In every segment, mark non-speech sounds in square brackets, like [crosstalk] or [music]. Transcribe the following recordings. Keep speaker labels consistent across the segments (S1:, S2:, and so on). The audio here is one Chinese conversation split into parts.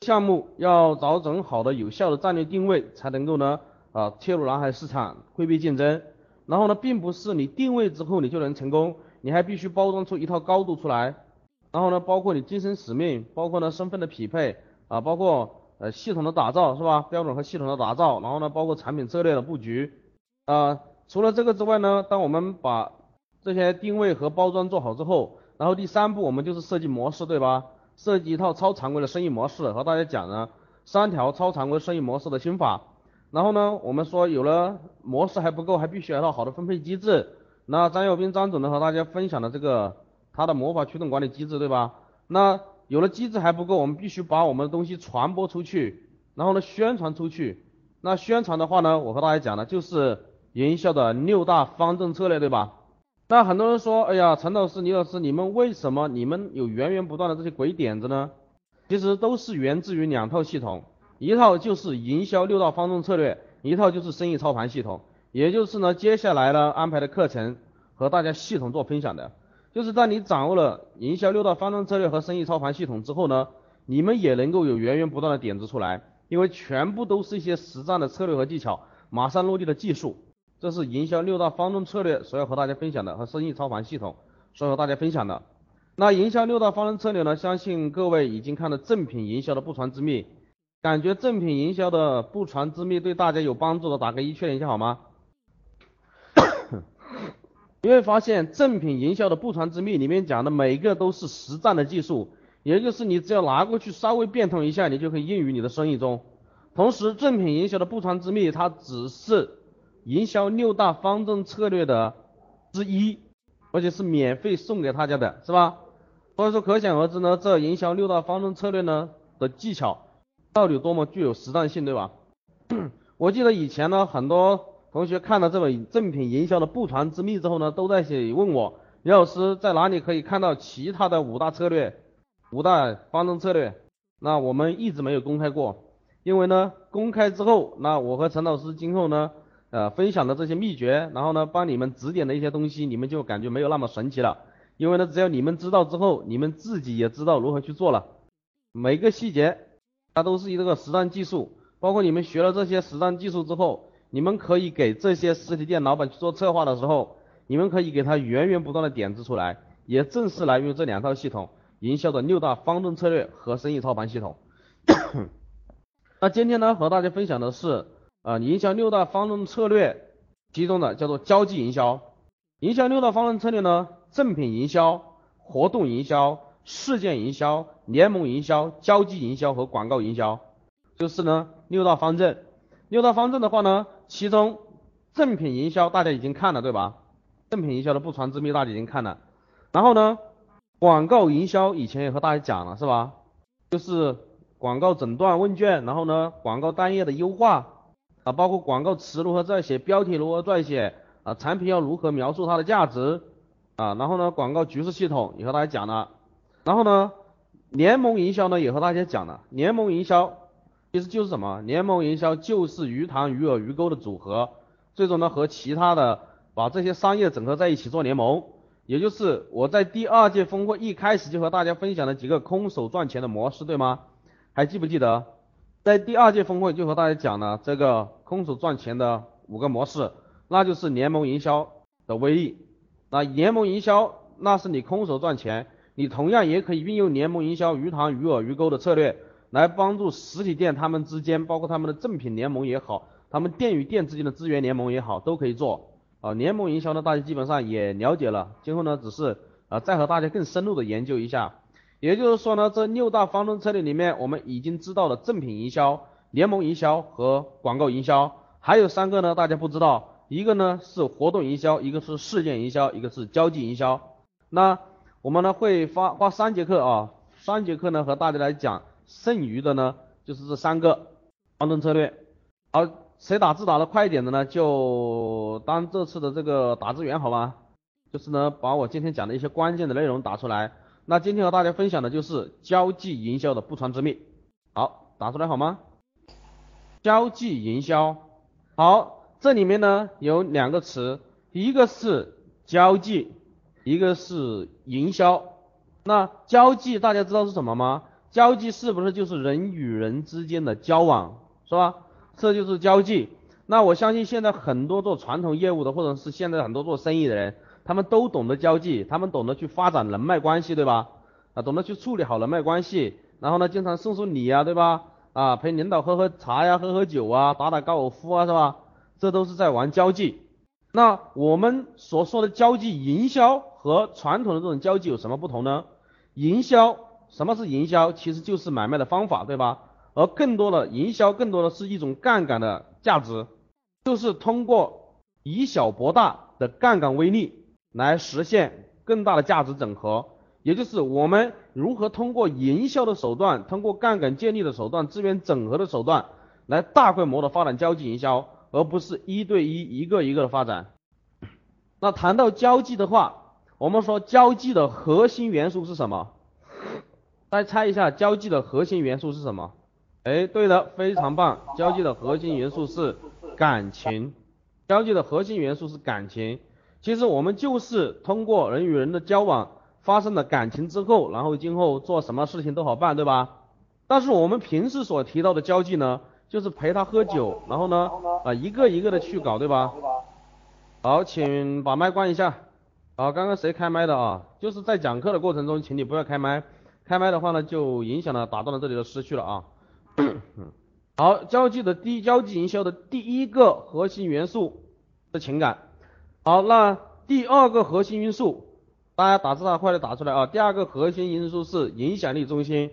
S1: 项目要找准好的有效的战略定位，才能够呢啊切入蓝海市场，规避竞争。然后呢，并不是你定位之后你就能成功，你还必须包装出一套高度出来。然后呢，包括你精神使命，包括呢身份的匹配啊，包括呃系统的打造是吧？标准和系统的打造，然后呢，包括产品策略的布局啊。除了这个之外呢，当我们把这些定位和包装做好之后，然后第三步我们就是设计模式，对吧？设计一套超常规的生意模式，和大家讲呢三条超常规生意模式的心法。然后呢，我们说有了模式还不够，还必须要套好的分配机制。那张耀斌张总呢和大家分享的这个他的魔法驱动管理机制，对吧？那有了机制还不够，我们必须把我们的东西传播出去，然后呢宣传出去。那宣传的话呢，我和大家讲的就是营销的六大方针策略，对吧？那很多人说，哎呀，陈老师、李老师，你们为什么你们有源源不断的这些鬼点子呢？其实都是源自于两套系统。一套就是营销六大方阵策略，一套就是生意操盘系统，也就是呢接下来呢安排的课程和大家系统做分享的，就是当你掌握了营销六大方阵策略和生意操盘系统之后呢，你们也能够有源源不断的点子出来，因为全部都是一些实战的策略和技巧，马上落地的技术，这是营销六大方阵策略所要和大家分享的和生意操盘系统所要和大家分享的。那营销六大方阵策略呢，相信各位已经看了正品营销的不传之秘。感觉正品营销的不传之秘对大家有帮助的，打个一确认一下好吗？[coughs] 你会发现正品营销的不传之秘里面讲的每一个都是实战的技术，也就是你只要拿过去稍微变通一下，你就可以应用于你的生意中。同时，正品营销的不传之秘它只是营销六大方阵策略的之一，而且是免费送给大家的，是吧？所以说可想而知呢，这营销六大方阵策略呢的技巧。到底多么具有实战性，对吧？[coughs] 我记得以前呢，很多同学看了这本正品营销的不传之秘之后呢，都在写问我，李老师在哪里可以看到其他的五大策略、五大方针策略？那我们一直没有公开过，因为呢，公开之后，那我和陈老师今后呢，呃，分享的这些秘诀，然后呢，帮你们指点的一些东西，你们就感觉没有那么神奇了，因为呢，只要你们知道之后，你们自己也知道如何去做了，每个细节。它都是一个实战技术，包括你们学了这些实战技术之后，你们可以给这些实体店老板去做策划的时候，你们可以给他源源不断的点子出来，也正是来源于这两套系统，营销的六大方阵策略和生意操盘系统。[coughs] 那今天呢，和大家分享的是，呃，营销六大方阵策略其中的叫做交际营销。营销六大方阵策略呢，正品营销、活动营销。事件营销、联盟营销、交际营销和广告营销，就是呢六大方阵。六大方阵的话呢，其中正品营销大家已经看了对吧？正品营销的不传之秘大家已经看了。然后呢，广告营销以前也和大家讲了是吧？就是广告诊断问卷，然后呢广告单页的优化啊，包括广告词如何撰写，标题如何撰写啊，产品要如何描述它的价值啊，然后呢广告局势系统也和大家讲了。然后呢，联盟营销呢也和大家讲了，联盟营销其实就是什么？联盟营销就是鱼塘、鱼饵、鱼钩的组合，最终呢和其他的把这些商业整合在一起做联盟，也就是我在第二届峰会一开始就和大家分享了几个空手赚钱的模式，对吗？还记不记得？在第二届峰会就和大家讲了这个空手赚钱的五个模式，那就是联盟营销的威力。那联盟营销那是你空手赚钱。你同样也可以运用联盟营销、鱼塘、鱼饵、鱼钩的策略，来帮助实体店他们之间，包括他们的正品联盟也好，他们店与店之间的资源联盟也好，都可以做。啊，联盟营销呢，大家基本上也了解了，今后呢，只是啊再和大家更深入的研究一下。也就是说呢，这六大方针策略里面，我们已经知道了正品营销、联盟营销和广告营销，还有三个呢，大家不知道，一个呢是活动营销，一个是事件营销，一个是交际营销。那我们呢会花花三节课啊，三节课呢和大家来讲，剩余的呢就是这三个方针策略。好，谁打字打的快一点的呢，就当这次的这个打字员好吗？就是呢把我今天讲的一些关键的内容打出来。那今天和大家分享的就是交际营销的不传之秘。好，打出来好吗？交际营销，好，这里面呢有两个词，一个是交际。一个是营销，那交际大家知道是什么吗？交际是不是就是人与人之间的交往，是吧？这就是交际。那我相信现在很多做传统业务的，或者是现在很多做生意的人，他们都懂得交际，他们懂得去发展人脉关系，对吧？啊，懂得去处理好人脉关系，然后呢，经常送送礼呀，对吧？啊，陪领导喝喝茶呀，喝喝酒啊，打打高尔夫啊，是吧？这都是在玩交际。那我们所说的交际营销和传统的这种交际有什么不同呢？营销，什么是营销？其实就是买卖的方法，对吧？而更多的营销，更多的是一种杠杆的价值，就是通过以小博大的杠杆威力来实现更大的价值整合。也就是我们如何通过营销的手段，通过杠杆建立的手段，资源整合的手段，来大规模的发展交际营销，而不是一对一一个一个的发展。那谈到交际的话，我们说交际的核心元素是什么？大家猜一下，交际的核心元素是什么？哎，对的，非常棒。交际的核心元素是感情。交际的核心元素是感情。其实我们就是通过人与人的交往。发生了感情之后，然后今后做什么事情都好办，对吧？但是我们平时所提到的交际呢，就是陪他喝酒，然后呢，啊一个一个的去搞，对吧？好，请把麦关一下。好，刚刚谁开麦的啊？就是在讲课的过程中，请你不要开麦，开麦的话呢，就影响了，打断了这里的思绪了啊。[coughs] 好，交际的第交际营销的第一个核心元素是情感。好，那第二个核心因素。大家打字的快点打出来啊！第二个核心因素是影响力中心。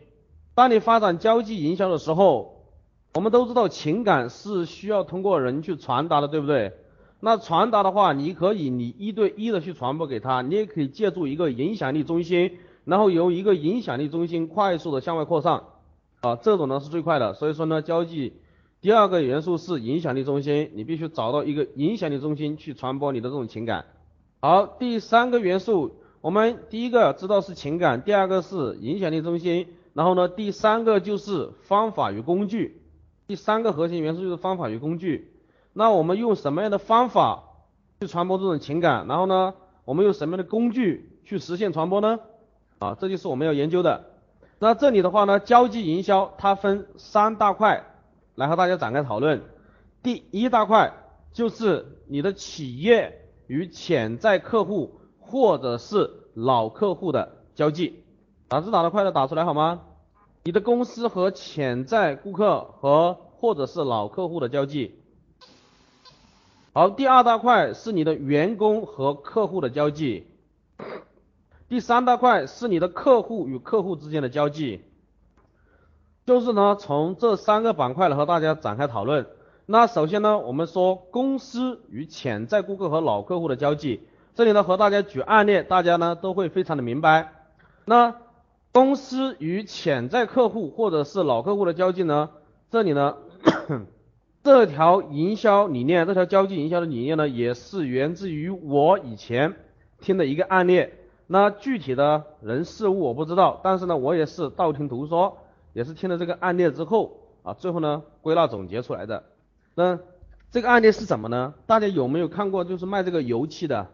S1: 当你发展交际营销的时候，我们都知道情感是需要通过人去传达的，对不对？那传达的话，你可以你一对一的去传播给他，你也可以借助一个影响力中心，然后由一个影响力中心快速的向外扩散啊，这种呢是最快的。所以说呢，交际第二个元素是影响力中心，你必须找到一个影响力中心去传播你的这种情感。好，第三个元素。我们第一个知道是情感，第二个是影响力中心，然后呢，第三个就是方法与工具。第三个核心元素就是方法与工具。那我们用什么样的方法去传播这种情感？然后呢，我们用什么样的工具去实现传播呢？啊，这就是我们要研究的。那这里的话呢，交际营销它分三大块来和大家展开讨论。第一大块就是你的企业与潜在客户。或者是老客户的交际，打字打得快的打出来好吗？你的公司和潜在顾客和或者是老客户的交际。好，第二大块是你的员工和客户的交际。第三大块是你的客户与客户之间的交际。就是呢，从这三个板块来和大家展开讨论。那首先呢，我们说公司与潜在顾客和老客户的交际。这里呢和大家举案例，大家呢都会非常的明白。那公司与潜在客户或者是老客户的交际呢，这里呢 [coughs] 这条营销理念，这条交际营销的理念呢，也是源自于我以前听的一个案例。那具体的人事物我不知道，但是呢我也是道听途说，也是听了这个案例之后啊，最后呢归纳总结出来的。那这个案例是什么呢？大家有没有看过就是卖这个油漆的？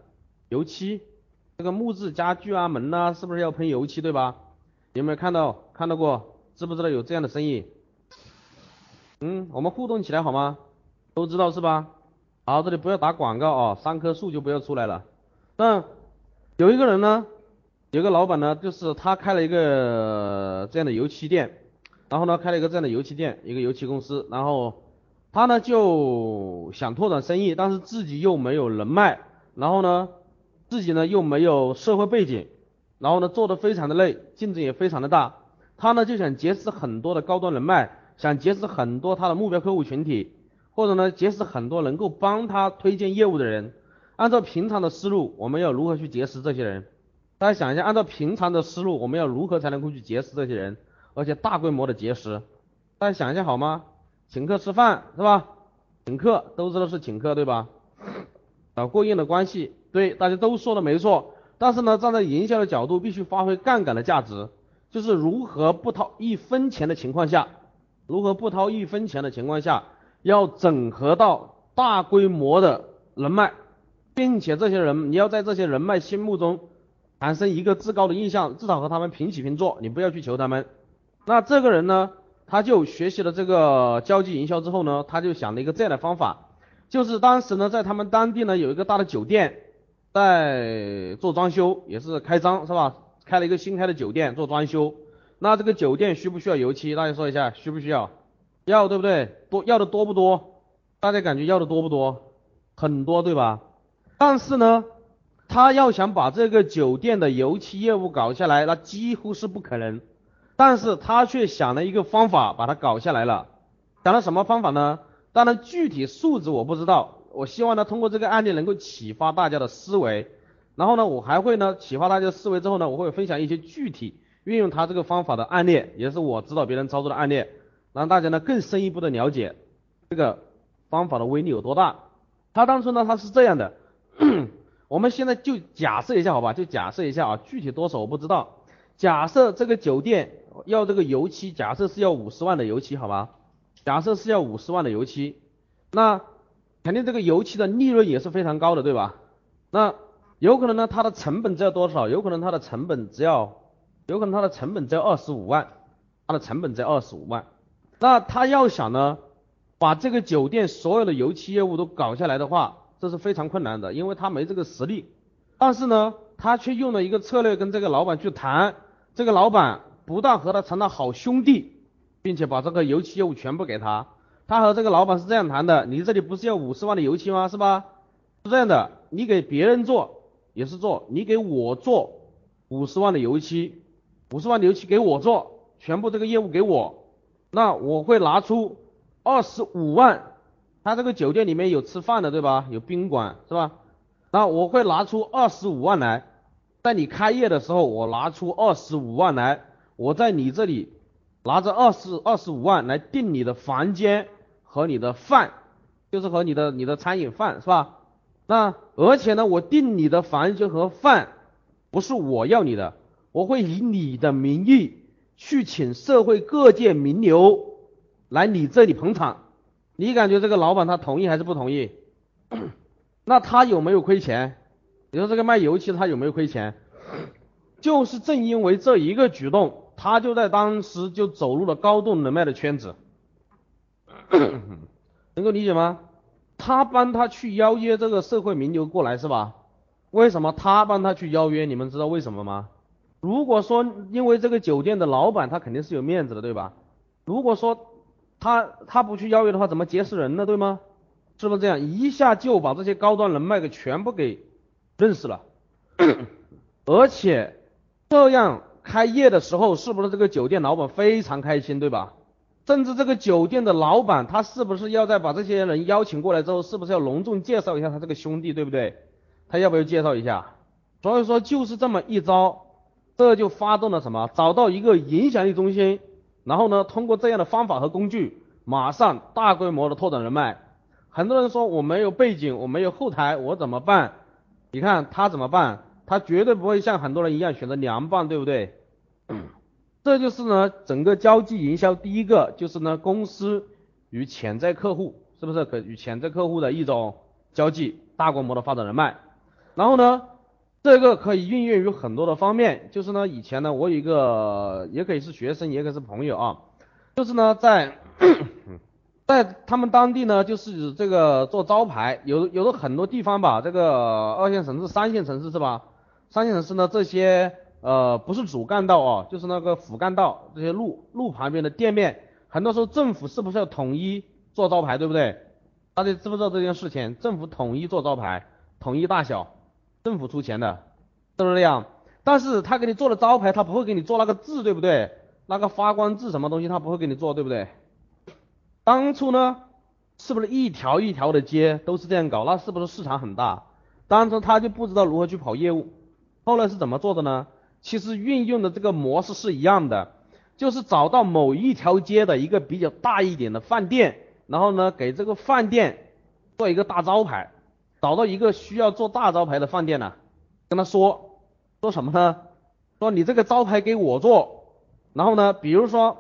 S1: 油漆，这个木质家具啊门呐，是不是要喷油漆对吧？有没有看到看到过？知不知道有这样的生意？嗯，我们互动起来好吗？都知道是吧？好，这里不要打广告啊，三棵树就不要出来了。那有一个人呢，有个老板呢，就是他开了一个这样的油漆店，然后呢开了一个这样的油漆店，一个油漆公司，然后他呢就想拓展生意，但是自己又没有人脉，然后呢。自己呢又没有社会背景，然后呢做的非常的累，竞争也非常的大。他呢就想结识很多的高端人脉，想结识很多他的目标客户群体，或者呢结识很多能够帮他推荐业务的人。按照平常的思路，我们要如何去结识这些人？大家想一下，按照平常的思路，我们要如何才能够去结识这些人，而且大规模的结识？大家想一下好吗？请客吃饭是吧？请客都知道是请客对吧？啊，过硬的关系。对，大家都说的没错，但是呢，站在营销的角度，必须发挥杠杆的价值，就是如何不掏一分钱的情况下，如何不掏一分钱的情况下，要整合到大规模的人脉，并且这些人，你要在这些人脉心目中产生一个至高的印象，至少和他们平起平坐，你不要去求他们，那这个人呢，他就学习了这个交际营销之后呢，他就想了一个这样的方法，就是当时呢，在他们当地呢有一个大的酒店在做装修，也是开张是吧？开了一个新开的酒店做装修，那这个酒店需不需要油漆？大家说一下，需不需要？要对不对？多要的多不多？大家感觉要的多不多？很多对吧？但是呢，他要想把这个酒店的油漆业务搞下来，那几乎是不可能。但是他却想了一个方法把它搞下来了。想了什么方法呢？当然具体数字我不知道。我希望呢通过这个案例能够启发大家的思维。然后呢，我还会呢启发大家思维之后呢，我会分享一些具体运用他这个方法的案例，也是我指导别人操作的案例，让大家呢更深一步的了解这个方法的威力有多大。他当初呢他是这样的，[clears throat] 我们现在就假设一下好吧，就假设一下啊，具体多少我不知道。假设这个酒店要这个油漆，假设是要五十万的油漆好吧？假设是要五十万的油漆，那肯定这个油漆的利润也是非常高的，对吧？那有可能呢，它的成本只要多少？有可能它的成本只要，有可能它的成本只要二十五万，它的成本只要二十五万。那他要想呢，把这个酒店所有的油漆业务都搞下来的话，这是非常困难的，因为他没这个实力。但是呢，他却用了一个策略跟这个老板去谈，这个老板不但和他成了好兄弟，并且把这个油漆业务全部给他。他和这个老板是这样谈的：你这里不是要五十万的油漆吗？是吧？是这样的，你给别人做。也是做，你给我做五十万的油漆，五十万的油漆给我做，全部这个业务给我，那我会拿出二十五万，他这个酒店里面有吃饭的对吧？有宾馆是吧？那我会拿出二十五万来，在你开业的时候，我拿出二十五万来，我在你这里拿着二十二十五万来订你的房间和你的饭，就是和你的你的餐饮饭是吧？那而且呢，我订你的房间和饭，不是我要你的，我会以你的名义去请社会各界名流来你这里捧场。你感觉这个老板他同意还是不同意？[coughs] 那他有没有亏钱？你说这个卖油漆他有没有亏钱？就是正因为这一个举动，他就在当时就走入了高度人脉的圈子，[coughs] 能够理解吗？他帮他去邀约这个社会名流过来是吧？为什么他帮他去邀约？你们知道为什么吗？如果说因为这个酒店的老板他肯定是有面子的对吧？如果说他他不去邀约的话，怎么结识人呢？对吗？是不是这样？一下就把这些高端人脉给全部给认识了，[coughs] 而且这样开业的时候，是不是这个酒店老板非常开心对吧？甚至这个酒店的老板，他是不是要在把这些人邀请过来之后，是不是要隆重介绍一下他这个兄弟，对不对？他要不要介绍一下？所以说就是这么一招，这就发动了什么？找到一个影响力中心，然后呢，通过这样的方法和工具，马上大规模的拓展人脉。很多人说我没有背景，我没有后台，我怎么办？你看他怎么办？他绝对不会像很多人一样选择凉拌，对不对？这就是呢，整个交际营销第一个就是呢，公司与潜在客户是不是可与潜在客户的一种交际，大规模的发展人脉。然后呢，这个可以运用于很多的方面，就是呢，以前呢，我有一个也可以是学生，也可以是朋友啊，就是呢，在在他们当地呢，就是这个做招牌，有有的很多地方吧，这个二线城市、三线城市是吧？三线城市呢，这些。呃，不是主干道哦，就是那个辅干道这些路路旁边的店面，很多时候政府是不是要统一做招牌，对不对？大家知不知道这件事情？政府统一做招牌，统一大小，政府出钱的，是不是这样？但是他给你做的招牌，他不会给你做那个字，对不对？那个发光字什么东西，他不会给你做，对不对？当初呢，是不是一条一条的街都是这样搞？那是不是市场很大？当初他就不知道如何去跑业务，后来是怎么做的呢？其实运用的这个模式是一样的，就是找到某一条街的一个比较大一点的饭店，然后呢给这个饭店做一个大招牌，找到一个需要做大招牌的饭店呢，跟他说说什么呢？说你这个招牌给我做，然后呢，比如说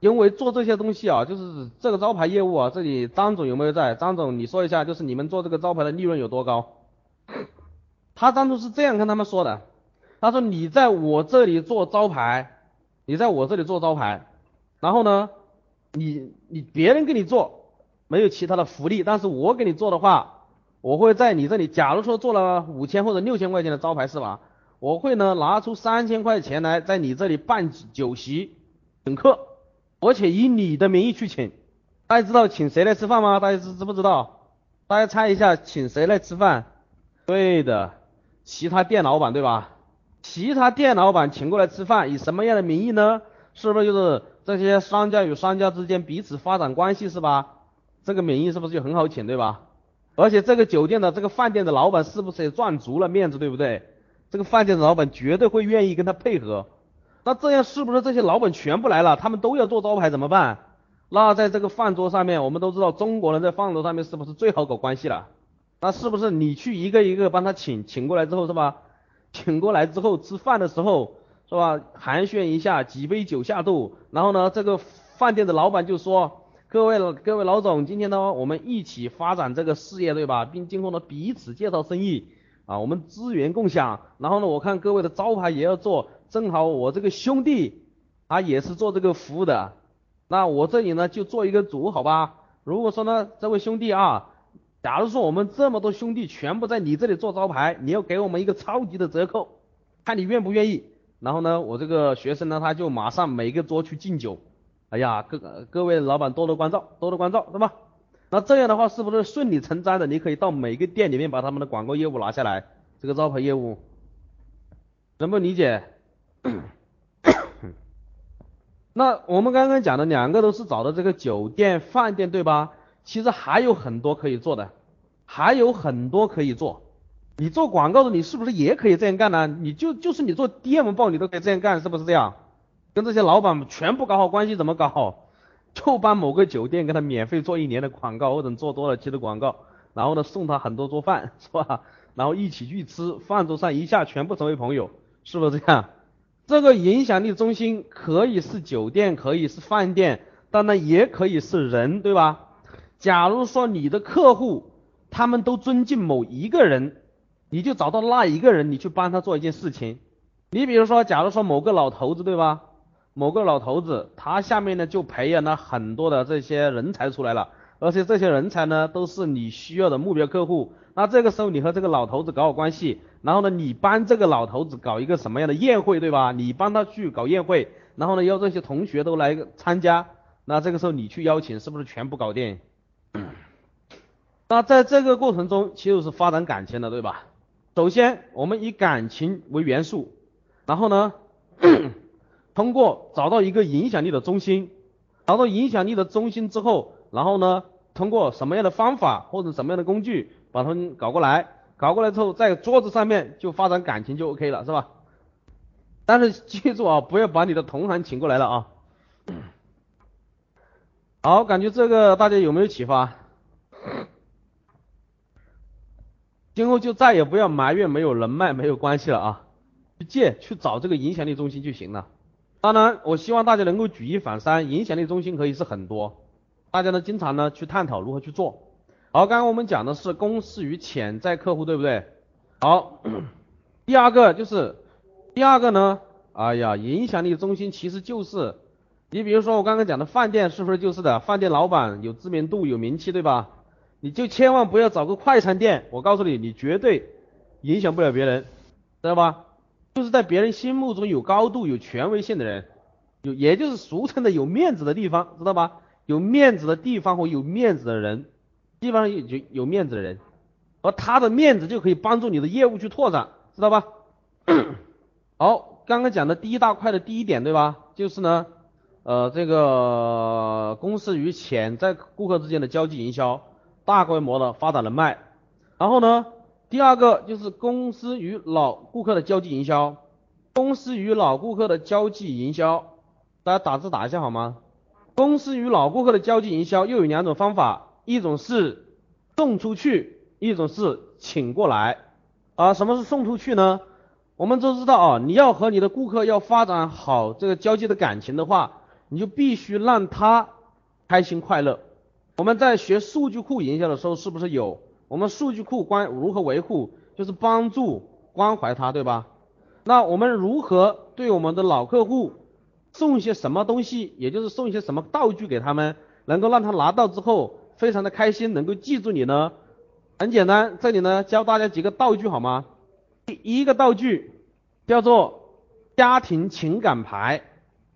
S1: 因为做这些东西啊，就是这个招牌业务啊，这里张总有没有在？张总你说一下，就是你们做这个招牌的利润有多高？他当初是这样跟他们说的。他说：“你在我这里做招牌，你在我这里做招牌，然后呢，你你别人给你做没有其他的福利，但是我给你做的话，我会在你这里，假如说做了五千或者六千块钱的招牌是吧？我会呢拿出三千块钱来在你这里办酒席请客，而且以你的名义去请。大家知道请谁来吃饭吗？大家知知不知道？大家猜一下，请谁来吃饭？对的，其他店老板对吧？其他店老板请过来吃饭，以什么样的名义呢？是不是就是这些商家与商家之间彼此发展关系是吧？这个名义是不是就很好请对吧？而且这个酒店的这个饭店的老板是不是也赚足了面子对不对？这个饭店的老板绝对会愿意跟他配合。那这样是不是这些老板全部来了，他们都要做招牌怎么办？那在这个饭桌上面，我们都知道中国人在饭桌上面是不是最好搞关系了？那是不是你去一个一个帮他请，请过来之后是吧？请过来之后吃饭的时候是吧？寒暄一下，几杯酒下肚，然后呢，这个饭店的老板就说：各位各位老总，今天呢我们一起发展这个事业对吧？并今后呢彼此介绍生意啊，我们资源共享。然后呢，我看各位的招牌也要做，正好我这个兄弟他也是做这个服务的。那我这里呢就做一个组，好吧？如果说呢，这位兄弟啊，假如说我们这么多兄弟全部在你这里做招牌，你要给我们一个超级的折扣，看你愿不愿意。然后呢，我这个学生呢，他就马上每个桌去敬酒。哎呀，各各位老板多多关照，多多关照，对吧？那这样的话是不是顺理成章的？你可以到每个店里面把他们的广告业务拿下来，这个招牌业务，能不能理解？[coughs] 那我们刚刚讲的两个都是找的这个酒店、饭店，对吧？其实还有很多可以做的，还有很多可以做。你做广告的，你是不是也可以这样干呢？你就就是你做 DM 报，你都可以这样干，是不是这样？跟这些老板全部搞好关系，怎么搞好？就帮某个酒店给他免费做一年的广告，或者做多少期的广告，然后呢送他很多桌饭，[laughs] 是吧？然后一起去吃，饭桌上一下全部成为朋友，是不是这样？这个影响力中心可以是酒店，可以是饭店，当然也可以是人，对吧？假如说你的客户他们都尊敬某一个人，你就找到那一个人，你去帮他做一件事情。你比如说，假如说某个老头子，对吧？某个老头子他下面呢就培养了很多的这些人才出来了，而且这些人才呢都是你需要的目标客户。那这个时候你和这个老头子搞好关系。然后呢，你帮这个老头子搞一个什么样的宴会，对吧？你帮他去搞宴会，然后呢，要这些同学都来参加，那这个时候你去邀请，是不是全部搞定？那在这个过程中，其实是发展感情的，对吧？首先，我们以感情为元素，然后呢，[clears throat] 通过找到一个影响力的中心，找到影响力的中心之后，然后呢，通过什么样的方法或者什么样的工具把他们搞过来。搞过来之后，在桌子上面就发展感情就 OK 了，是吧？但是记住啊，不要把你的同行请过来了啊。好，感觉这个大家有没有启发？今后就再也不要埋怨没有人脉、没有关系了啊，去借去找这个影响力中心就行了。当然，我希望大家能够举一反三，影响力中心可以是很多，大家呢经常呢去探讨如何去做。好，刚刚我们讲的是公司与潜在客户，对不对？好，第二个就是第二个呢，哎呀，影响力中心其实就是你比如说我刚刚讲的饭店，是不是就是的？饭店老板有知名度、有名气，对吧？你就千万不要找个快餐店，我告诉你，你绝对影响不了别人，知道吧？就是在别人心目中有高度、有权威性的人，有也就是俗称的有面子的地方，知道吧？有面子的地方和有面子的人。地方有有有面子的人，而他的面子就可以帮助你的业务去拓展，知道吧？[coughs] 好，刚刚讲的第一大块的第一点，对吧？就是呢，呃，这个公司与潜在顾客之间的交际营销，大规模的发展人脉。然后呢，第二个就是公司与老顾客的交际营销，公司与老顾客的交际营销，大家打字打一下好吗？公司与老顾客的交际营销又有两种方法。一种是送出去，一种是请过来。啊，什么是送出去呢？我们都知道啊，你要和你的顾客要发展好这个交际的感情的话，你就必须让他开心快乐。我们在学数据库营销的时候，是不是有我们数据库关如何维护？就是帮助关怀他，对吧？那我们如何对我们的老客户送一些什么东西，也就是送一些什么道具给他们，能够让他拿到之后非常的开心，能够记住你呢？很简单，这里呢教大家几个道具好吗？第一个道具叫做家庭情感牌。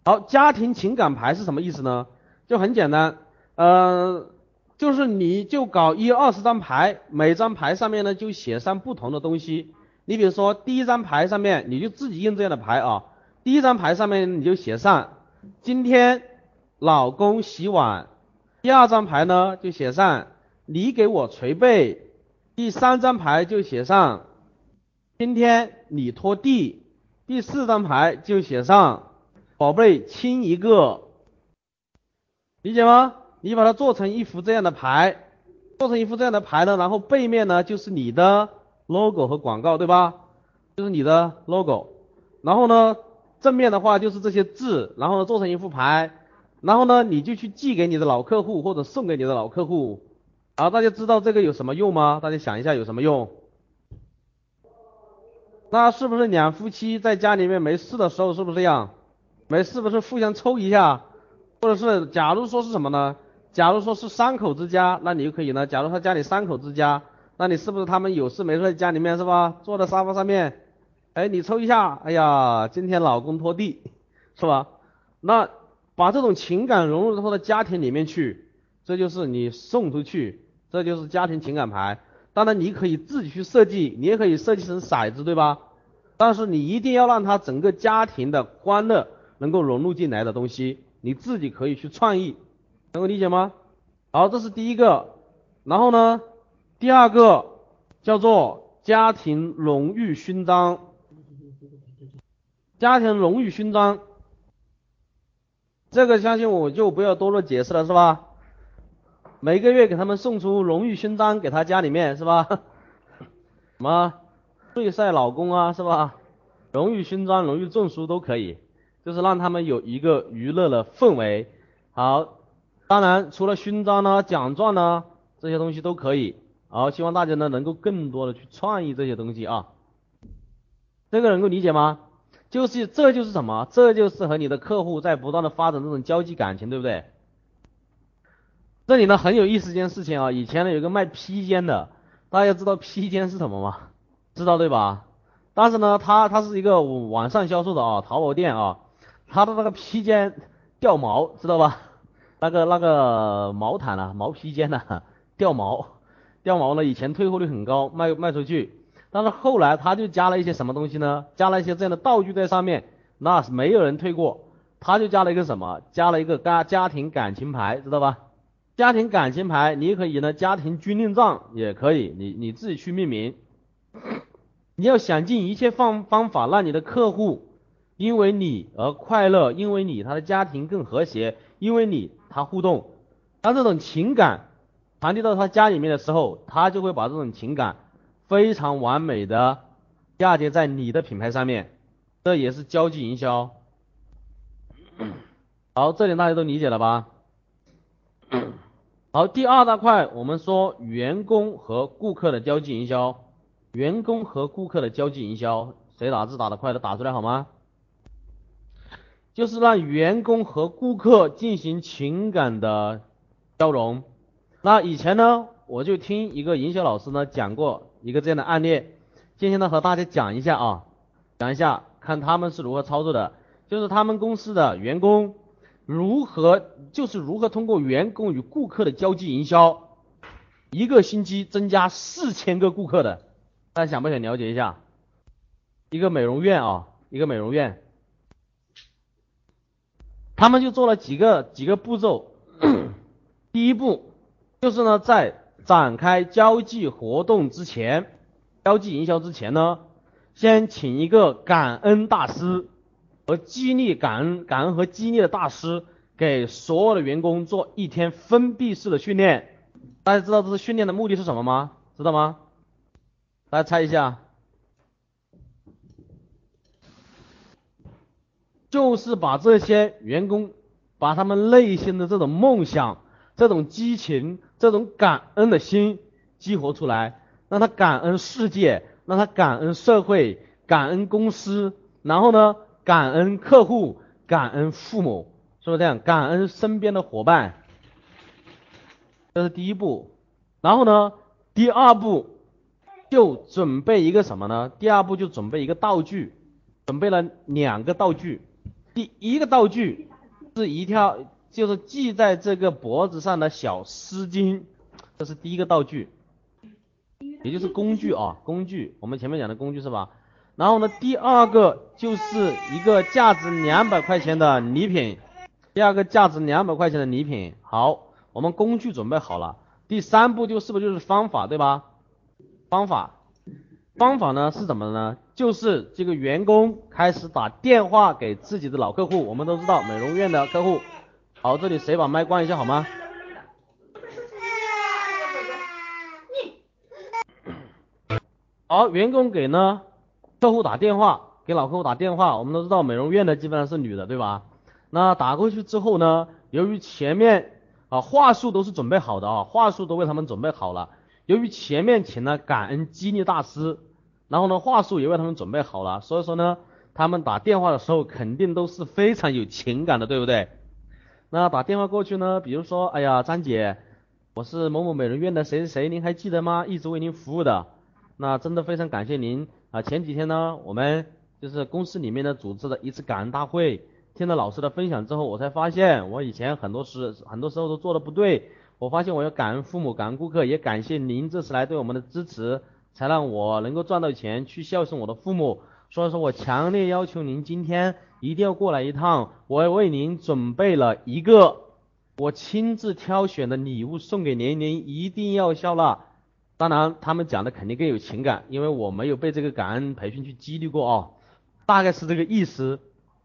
S1: 好，家庭情感牌是什么意思呢？就很简单，呃，就是你就搞一二十张牌，每张牌上面呢就写上不同的东西。你比如说第一张牌上面，你就自己印这样的牌啊。第一张牌上面你就写上今天老公洗碗，第二张牌呢就写上你给我捶背，第三张牌就写上今天你拖地，第四张牌就写上宝贝亲一个，理解吗？你把它做成一幅这样的牌，做成一幅这样的牌呢，然后背面呢就是你的 logo 和广告，对吧？就是你的 logo，然后呢？正面的话就是这些字，然后呢做成一副牌，然后呢你就去寄给你的老客户或者送给你的老客户。啊，大家知道这个有什么用吗？大家想一下有什么用？那是不是两夫妻在家里面没事的时候是不是这样？没事不是互相抽一下，或者是假如说是什么呢？假如说是三口之家，那你就可以呢。假如他家里三口之家，那你是不是他们有事没事在家里面是吧？坐在沙发上面。哎，你抽一下，哎呀，今天老公拖地，是吧？那把这种情感融入到他的家庭里面去，这就是你送出去，这就是家庭情感牌。当然，你可以自己去设计，你也可以设计成骰子，对吧？但是你一定要让他整个家庭的欢乐能够融入进来的东西，你自己可以去创意，能够理解吗？好，这是第一个。然后呢，第二个叫做家庭荣誉勋章。家庭荣誉勋章，这个相信我就不要多做解释了，是吧？每个月给他们送出荣誉勋章给他家里面，是吧？什么最帅老公啊，是吧？荣誉勋章、荣誉证书都可以，就是让他们有一个娱乐的氛围。好，当然除了勋章呢、奖状呢这些东西都可以。好，希望大家呢能够更多的去创意这些东西啊。这个能够理解吗？就是这就是什么？这就是和你的客户在不断的发展这种交际感情，对不对？这里呢很有意思一件事情啊，以前呢有个卖披肩的，大家知道披肩是什么吗？知道对吧？但是呢，他他是一个网上销售的啊，淘宝店啊，他的那个披肩掉毛，知道吧？那个那个毛毯啊，毛披肩呢掉毛，掉毛呢以前退货率很高，卖卖出去。但是后来他就加了一些什么东西呢？加了一些这样的道具在上面，那是没有人退过。他就加了一个什么？加了一个家家庭感情牌，知道吧？家庭感情牌，你可以呢，家庭军令状也可以，你你自己去命名。你要想尽一切方方法，让你的客户因为你而快乐，因为你他的家庭更和谐，因为你他互动。当这种情感传递到他家里面的时候，他就会把这种情感。非常完美的嫁接在你的品牌上面，这也是交际营销。[coughs] 好，这点大家都理解了吧？好，第二大块我们说员工和顾客的交际营销，员工和顾客的交际营销，谁打字打得快的打出来好吗？就是让员工和顾客进行情感的交融。那以前呢，我就听一个营销老师呢讲过。一个这样的案例，今天呢和大家讲一下啊，讲一下看他们是如何操作的，就是他们公司的员工如何，就是如何通过员工与顾客的交际营销，一个星期增加四千个顾客的，大家想不想了解一下？一个美容院啊，一个美容院，他们就做了几个几个步骤，[coughs] 第一步就是呢在。展开交际活动之前，交际营销之前呢，先请一个感恩大师和激励感恩、感恩和激励的大师，给所有的员工做一天封闭式的训练。大家知道这次训练的目的是什么吗？知道吗？大家猜一下，就是把这些员工，把他们内心的这种梦想、这种激情。这种感恩的心激活出来，让他感恩世界，让他感恩社会，感恩公司，然后呢，感恩客户，感恩父母，是不是这样？感恩身边的伙伴，这是第一步。然后呢，第二步就准备一个什么呢？第二步就准备一个道具，准备了两个道具。第一个道具是一条，就是系在这个脖子上的小丝巾，这是第一个道具，也就是工具啊，工具。我们前面讲的工具是吧？然后呢，第二个就是一个价值两百块钱的礼品，第二个价值两百块钱的礼品。好，我们工具准备好了。第三步就是不是就是方法对吧？方法，方法呢是怎么呢？就是这个员工开始打电话给自己的老客户。我们都知道美容院的客户。好，这里谁把麦关一下好吗？好，员工给呢客户打电话，给老客户打电话。我们都知道美容院的基本上是女的对吧？那打过去之后呢，由于前面啊，话术都是准备好的啊，话术都为他们准备好了。由于前面请了感恩激励大师，然后呢，话术也为他们准备好了，所以说呢，他们打电话的时候肯定都是非常有情感的，对不对？那打电话过去呢，比如说，哎呀，张姐，我是某某美容院的谁谁谁，您还记得吗？一直为您服务的，那真的非常感谢您啊。前几天呢，我们就是公司里面呢组织的一次感恩大会。听了老师的分享之后，我才发现我以前很多时很多时候都做的不对。我发现我要感恩父母，感恩顾客，也感谢您这次来对我们的支持，才让我能够赚到钱去孝顺我的父母。所以说我强烈要求您今天一定要过来一趟，我为您准备了一个我亲自挑选的礼物送给您，您一定要笑纳。当然，他们讲的肯定更有情感，因为我没有被这个感恩培训去激励过哦，大概是这个意思。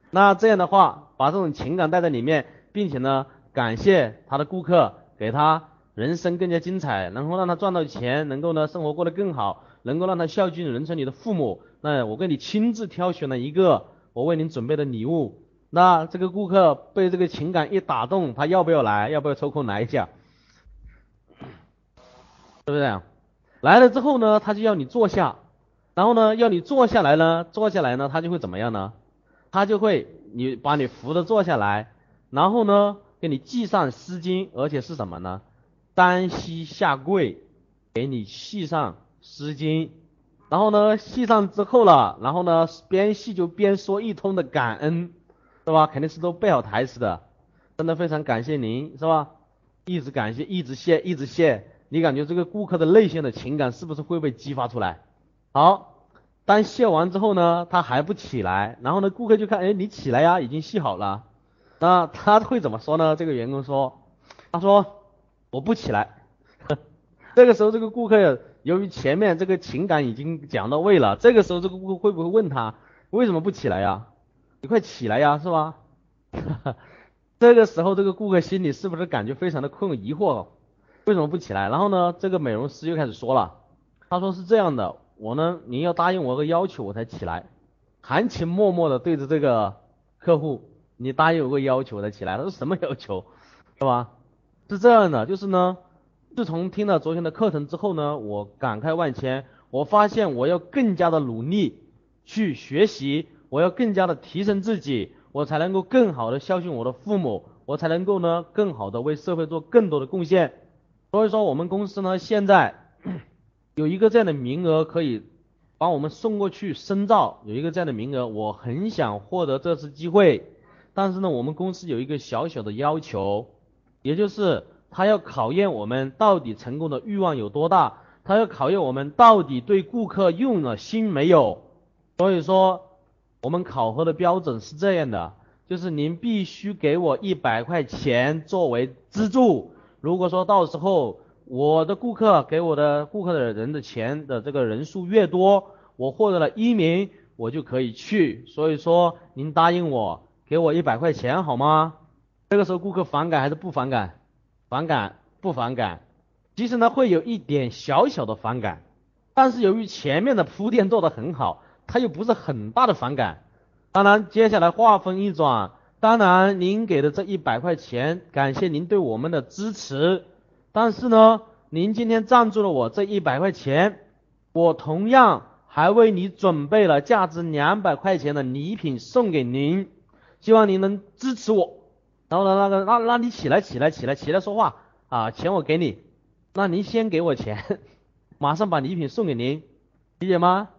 S1: 那这样的话，把这种情感带在里面，并且呢，感谢他的顾客，给他人生更加精彩，然后让他赚到钱，能够呢生活过得更好，能够让他孝敬人生里的父母。那我给你亲自挑选了一个我为您准备的礼物。那这个顾客被这个情感一打动，他要不要来？要不要抽空来一下？对不对？来了之后呢，他就要你坐下，然后呢，要你坐下来呢，坐下来呢，他就会怎么样呢？他就会你把你扶着坐下来，然后呢给你系上丝巾，而且是什么呢？单膝下跪，给你系上丝巾，然后呢系上之后了，然后呢边系就边说一通的感恩，是吧？肯定是都背好台词的，真的非常感谢您，是吧？一直感谢，一直谢，一直谢，你感觉这个顾客的内心的情感是不是会被激发出来？好。当卸完之后呢，他还不起来，然后呢，顾客就看，哎，你起来呀，已经系好了。那他会怎么说呢？这个员工说，他说我不起来。[laughs] 这个时候，这个顾客由于前面这个情感已经讲到位了，这个时候这个顾客会不会问他为什么不起来呀？你快起来呀，是吧？[laughs] 这个时候，这个顾客心里是不是感觉非常的困疑惑？为什么不起来？然后呢，这个美容师又开始说了，他说是这样的。我呢，您要答应我个要求，我才起来，含情脉脉的对着这个客户，你答应我个要求，我才起来。他说什么要求，是吧？是这样的，就是呢，自从听了昨天的课程之后呢，我感慨万千，我发现我要更加的努力去学习，我要更加的提升自己，我才能够更好的孝敬我的父母，我才能够呢，更好的为社会做更多的贡献。所以说，我们公司呢，现在。有一个这样的名额可以把我们送过去深造，有一个这样的名额，我很想获得这次机会，但是呢，我们公司有一个小小的要求，也就是他要考验我们到底成功的欲望有多大，他要考验我们到底对顾客用了心没有。所以说，我们考核的标准是这样的，就是您必须给我一百块钱作为资助，如果说到时候。我的顾客给我的顾客的人的钱的这个人数越多，我获得了一名，我就可以去。所以说，您答应我，给我一百块钱好吗？这个时候顾客反感还是不反感？反感不反感？其实呢，会有一点小小的反感，但是由于前面的铺垫做得很好，他又不是很大的反感。当然，接下来话锋一转，当然您给的这一百块钱，感谢您对我们的支持。但是呢，您今天赞助了我这一百块钱，我同样还为你准备了价值两百块钱的礼品送给您。希望您能支持我。然后呢，那个，那那你起来，起来，起来，起来说话啊，钱我给你，那您先给我钱，[laughs] 马上把礼品送给您，理解吗？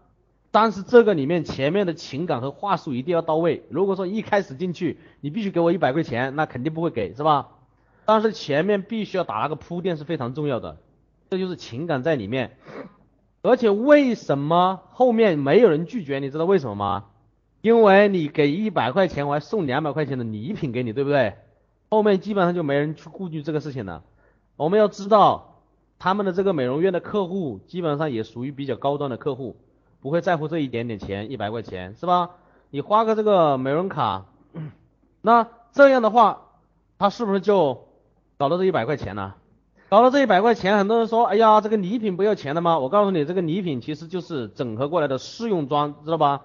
S1: 但是这个里面前面的情感和话术一定要到位。如果说一开始进去，你必须给我一百块钱，那肯定不会给，是吧？但是前面必须要打那个铺垫是非常重要的，这就是情感在里面。而且为什么后面没有人拒绝？你知道为什么吗？因为你给一百块钱，我还送两百块钱的礼品给你，对不对？后面基本上就没人去顾虑这个事情了。我们要知道，他们的这个美容院的客户基本上也属于比较高端的客户。不会在乎这一点点钱，一百块钱是吧？你花个这个美容卡，[clears throat] 那这样的话，他是不是就搞到这一百块钱呢？搞到这一百块钱，很多人说，哎呀，这个礼品不要钱的吗？我告诉你，这个礼品其实就是整合过来的试用装，知道吧？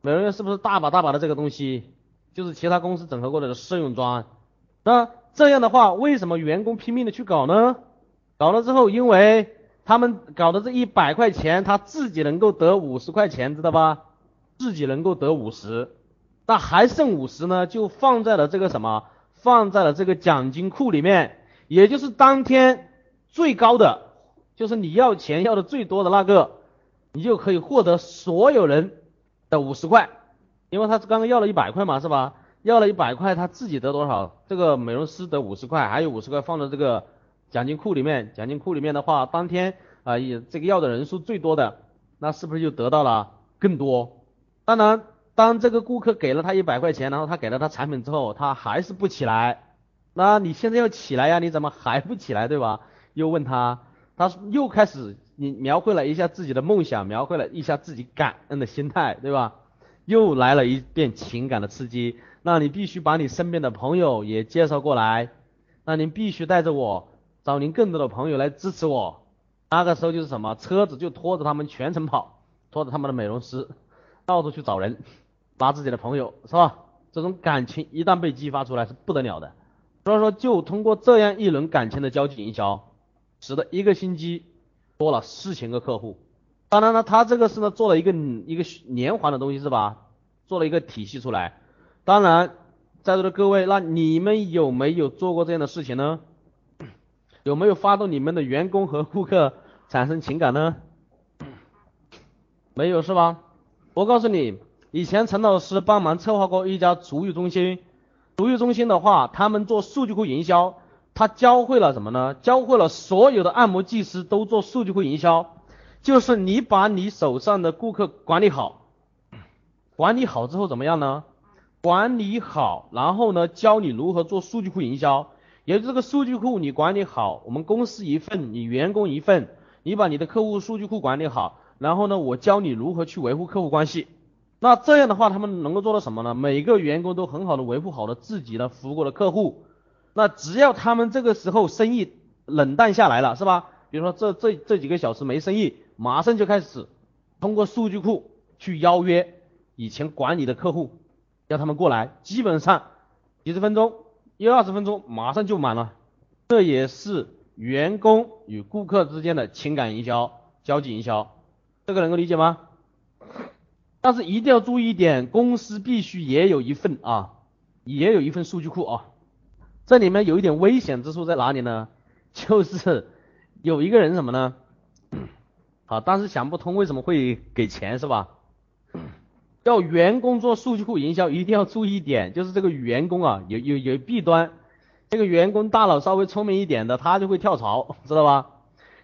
S1: 美容院是不是大把大把的这个东西，就是其他公司整合过来的试用装？那这样的话，为什么员工拼命的去搞呢？搞了之后，因为。他们搞的这一百块钱，他自己能够得五十块钱，知道吧？自己能够得五十，那还剩五十呢，就放在了这个什么？放在了这个奖金库里面，也就是当天最高的，就是你要钱要的最多的那个，你就可以获得所有人的五十块，因为他刚刚要了一百块嘛，是吧？要了一百块，他自己得多少？这个美容师得五十块，还有五十块放在这个。奖金库里面，奖金库里面的话，当天啊，也这个要的人数最多的，那是不是就得到了更多？当然，当这个顾客给了他一百块钱，然后他给了他产品之后，他还是不起来，那你现在要起来呀？你怎么还不起来，对吧？又问他，他又开始你描绘了一下自己的梦想，描绘了一下自己感恩的心态，对吧？又来了一遍情感的刺激，那你必须把你身边的朋友也介绍过来，那您必须带着我。找您更多的朋友来支持我，那个时候就是什么，车子就拖着他们全程跑，拖着他们的美容师到处去找人，拉自己的朋友，是吧？这种感情一旦被激发出来是不得了的。所以说，就通过这样一轮感情的交际营销，使得一个星期多了四千个客户。当然了，他这个是呢做了一个一个连环的东西是吧？做了一个体系出来。当然，在座的各位，那你们有没有做过这样的事情呢？有没有发动你们的员工和顾客产生情感呢？没有是吧？我告诉你，以前陈老师帮忙策划过一家足浴中心。足浴中心的话，他们做数据库营销，他教会了什么呢？教会了所有的按摩技师都做数据库营销，就是你把你手上的顾客管理好，管理好之后怎么样呢？管理好，然后呢，教你如何做数据库营销。也就这个数据库你管理好，我们公司一份，你员工一份，你把你的客户数据库管理好，然后呢，我教你如何去维护客户关系。那这样的话，他们能够做到什么呢？每个员工都很好的维护好了自己的服务过的客户。那只要他们这个时候生意冷淡下来了，是吧？比如说这这这几个小时没生意，马上就开始通过数据库去邀约以前管理的客户，要他们过来，基本上几十分钟。一二十分钟马上就满了，这也是员工与顾客之间的情感营销、交际营销，这个能够理解吗？但是一定要注意一点，公司必须也有一份啊，也有一份数据库啊。这里面有一点危险之处在哪里呢？[laughs] 就是有一个人什么呢？好，当时想不通为什么会给钱是吧？要员工做数据库营销，一定要注意一点，就是这个员工啊，有有有弊端。这个员工大脑稍微聪明一点的，他就会跳槽，[laughs] 知道吧？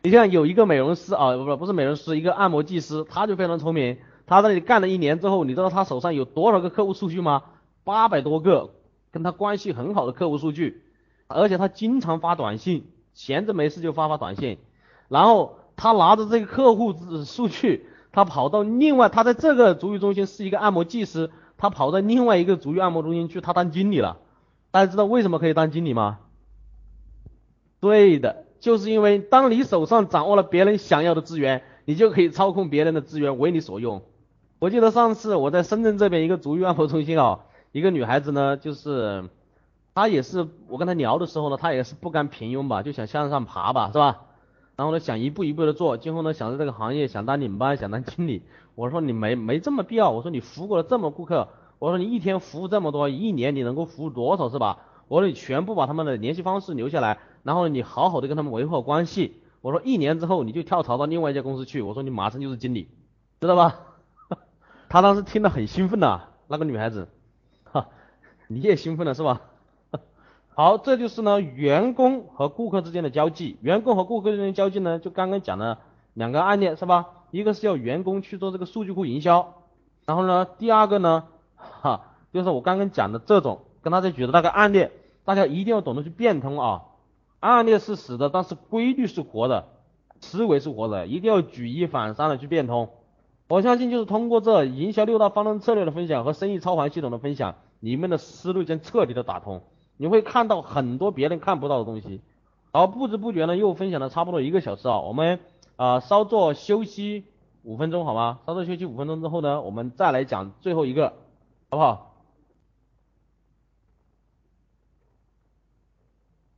S1: 你像有一个美容师啊，不不是美容师，一个按摩技师，他就非常聪明。他在那里干了一年之后，你知道他手上有多少个客户数据吗？八百多个，跟他关系很好的客户数据，而且他经常发短信，闲着没事就发发短信，然后他拿着这个客户数据。他跑到另外，他在这个足浴中心是一个按摩技师，他跑到另外一个足浴按摩中心去，他当经理了。大家知道为什么可以当经理吗？对的，就是因为当你手上掌握了别人想要的资源，你就可以操控别人的资源为你所用。我记得上次我在深圳这边一个足浴按摩中心啊，一个女孩子呢，就是她也是我跟她聊的时候呢，她也是不甘平庸吧，就想向上爬吧，是吧？然后呢，想一步一步的做，今后呢，想在这个行业想当领班，想当经理。我说你没没这么必要。我说你服务过了这么顾客，我说你一天服务这么多，一年你能够服务多少是吧？我说你全部把他们的联系方式留下来，然后你好好的跟他们维护好关系。我说一年之后你就跳槽到另外一家公司去，我说你马上就是经理，知道吧？[laughs] 他当时听得很兴奋呐，那个女孩子，你也兴奋了是吧？[laughs] 好，这就是呢员工和顾客之间的交际，员工和顾客之间的交际呢，就刚刚讲的两个案例是吧？一个是要员工去做这个数据库营销，然后呢，第二个呢，哈，就是我刚刚讲的这种。跟大家举的那个案例，大家一定要懂得去变通啊！案例是死的，但是规律是活的，思维是活的，一定要举一反三的去变通。我相信就是通过这营销六大方针策略的分享和生意操盘系统的分享，你们的思路将彻底的打通，你会看到很多别人看不到的东西。然后，不知不觉呢又分享了差不多一个小时啊，我们啊稍作休息五分钟好吗？稍作休息五分钟之后呢，我们再来讲最后一个，好不好？